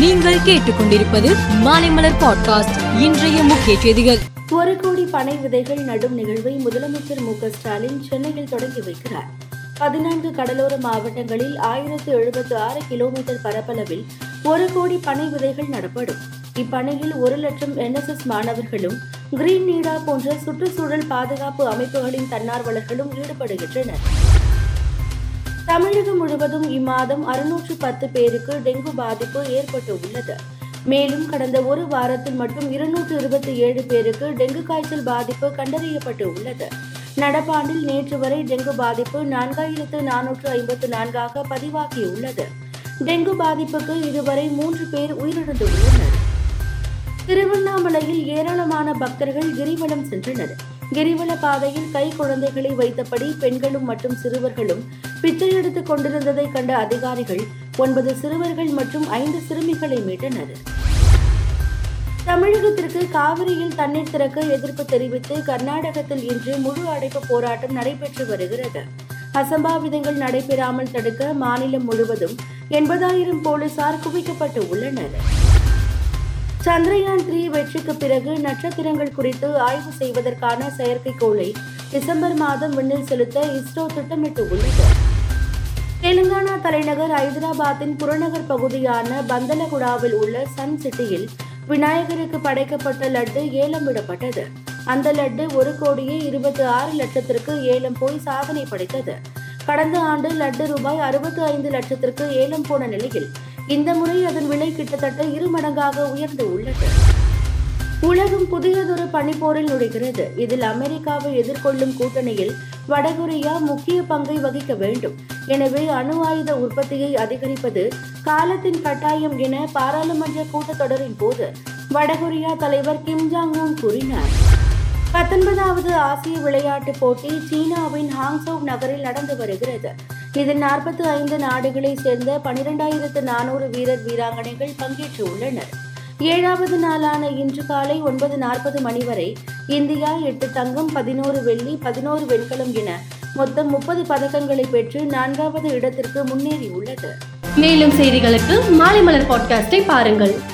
நீங்கள் கேட்டுக்கொண்டிருப்பது மாலைமலர் பாட்காஸ்ட். இன்றைய முக்கிய செய்திகள். ஒரு கோடி பனை விதைகள் நடும் நிகழ்வை முதலமைச்சர் மு ஸ்டாலின் சென்னையில் தொடங்கி வைக்கிறார். பதினான்கு கடலோர மாவட்டங்களில் ஆயிரத்து எழுபத்து ஆறு கிலோமீட்டர் பரப்பளவில் ஒரு கோடி பனை விதைகள் நடப்படும். இப்பணியில் ஒரு லட்சம் என்எஸ்எஸ் மாணவர்களும் கிரீன் நீடா போன்ற சுற்றுச்சூழல் பாதுகாப்பு அமைப்புகளின் தன்னார்வலர்களும் ஈடுபடுகின்றனர். தமிழகம் முழுவதும் இம்மாதம் அறுநூற்று பத்து பேருக்கு டெங்கு பாதிப்பு ஏற்பட்டு உள்ளது. மேலும் கடந்த ஒரு வாரத்தில் மட்டும் இருநூற்று இருபத்தி ஏழு பேருக்கு டெங்கு காய்ச்சல் பாதிப்பு கண்டறியப்பட்டு உள்ளது. நடப்பாண்டில் நேற்று வரை டெங்கு பாதிப்பு நான்காயிரத்து நானூற்று ஐம்பத்து நான்காக பதிவாகியுள்ளது டெங்கு பாதிப்புக்கு இதுவரை மூன்று பேர் உயிரிழந்துள்ளனர். திருவண்ணாமலையில் ஏராளமான பக்தர்கள் கிரிவலம் சென்றனர். கிரிவல பாதையில் கை குழந்தைகளை வைத்தபடி பெண்களும் மற்றும் சிறுவர்களும் பிச்சை எடுத்துக் கொண்டிருந்ததை கண்ட அதிகாரிகள் ஒன்பது சிறுவர்கள் மற்றும் ஐந்து சிறுமிகளை மீட்டனர். தமிழகத்திற்கு காவிரியில் தண்ணீர் திறக்க எதிர்ப்பு தெரிவித்து கர்நாடகத்தில் இன்று முழு அடைப்பு போராட்டம் நடைபெற்று வருகிறது. அசம்பாவிதங்கள் நடைபெறாமல் தடுக்க மாநிலம் முழுவதும் எண்பதாயிரம் போலீசார் குவிக்கப்பட்டு உள்ளனர். சந்திரயான் த்ரீ வெற்றிக்கு பிறகு நட்சத்திரங்கள் குறித்து ஆய்வு செய்வதற்கான செயற்கைக்கோளை டிசம்பர் மாதம் விண்ணில் செலுத்த இஸ்ரோ திட்டமிட்டு உள்ளது. தெலுங்கானா தலைநகர் ஐதராபாத்தின் புறநகர் பகுதியான பந்தலகுடாவில் உள்ள சன் சிட்டியில் விநாயகருக்கு படைக்கப்பட்ட லட்டு ஏலம் விடப்பட்டது. அந்த லட்டு ஒரு கோடியே இருபத்தி ஆறு லட்சத்திற்கு ஏலம் போய் சாதனை படைத்தது. கடந்த ஆண்டு லட்டு ரூபாய் அறுபத்தி ஐந்து லட்சத்திற்கு ஏலம் போன நிலையில் இந்த முறை அதன் விலை கிட்டத்தட்ட இரு மடங்காக உயர்ந்து உள்ளது. உலகம் புதியதொரு பனிப்போரில் நுழைகிறது. இதில் அமெரிக்காவை எதிர்கொள்ளும் கூட்டணியில் வடகொரியா முக்கிய பங்கை வகிக்க வேண்டும். எனவே அணு ஆயுத உற்பத்தியை அதிகரிப்பது காலத்தின் கட்டாயம் என பாராளுமன்ற கூட்டத்தொடரின் போது வடகொரியா தலைவர் கிம் ஜாங் உன் கூறினார். பத்தொன்பதாவது ஆசிய விளையாட்டுப் போட்டி சீனாவின் ஹாங்சோ நகரில் நடந்து வருகிறது. இதில் நாற்பத்தி ஐந்து நாடுகளைச் சேர்ந்த பனிரெண்டாயிரத்து நானூறு வீரர் வீராங்கனைகள் பங்கேற்று உள்ளனர் ஏழாவது நாளான இன்று காலை ஒன்பது நாற்பது மணி வரை இந்தியா எட்டு தங்கம் பதினோரு வெள்ளி பதினோரு வெண்கலம் என மொத்தம் முப்பது பதக்கங்களை பெற்று நான்காவது இடத்திற்கு முன்னேறியுள்ளது. மேலும் செய்திகளுக்கு மாலை மலர் பாட்காஸ்டை பாருங்கள்.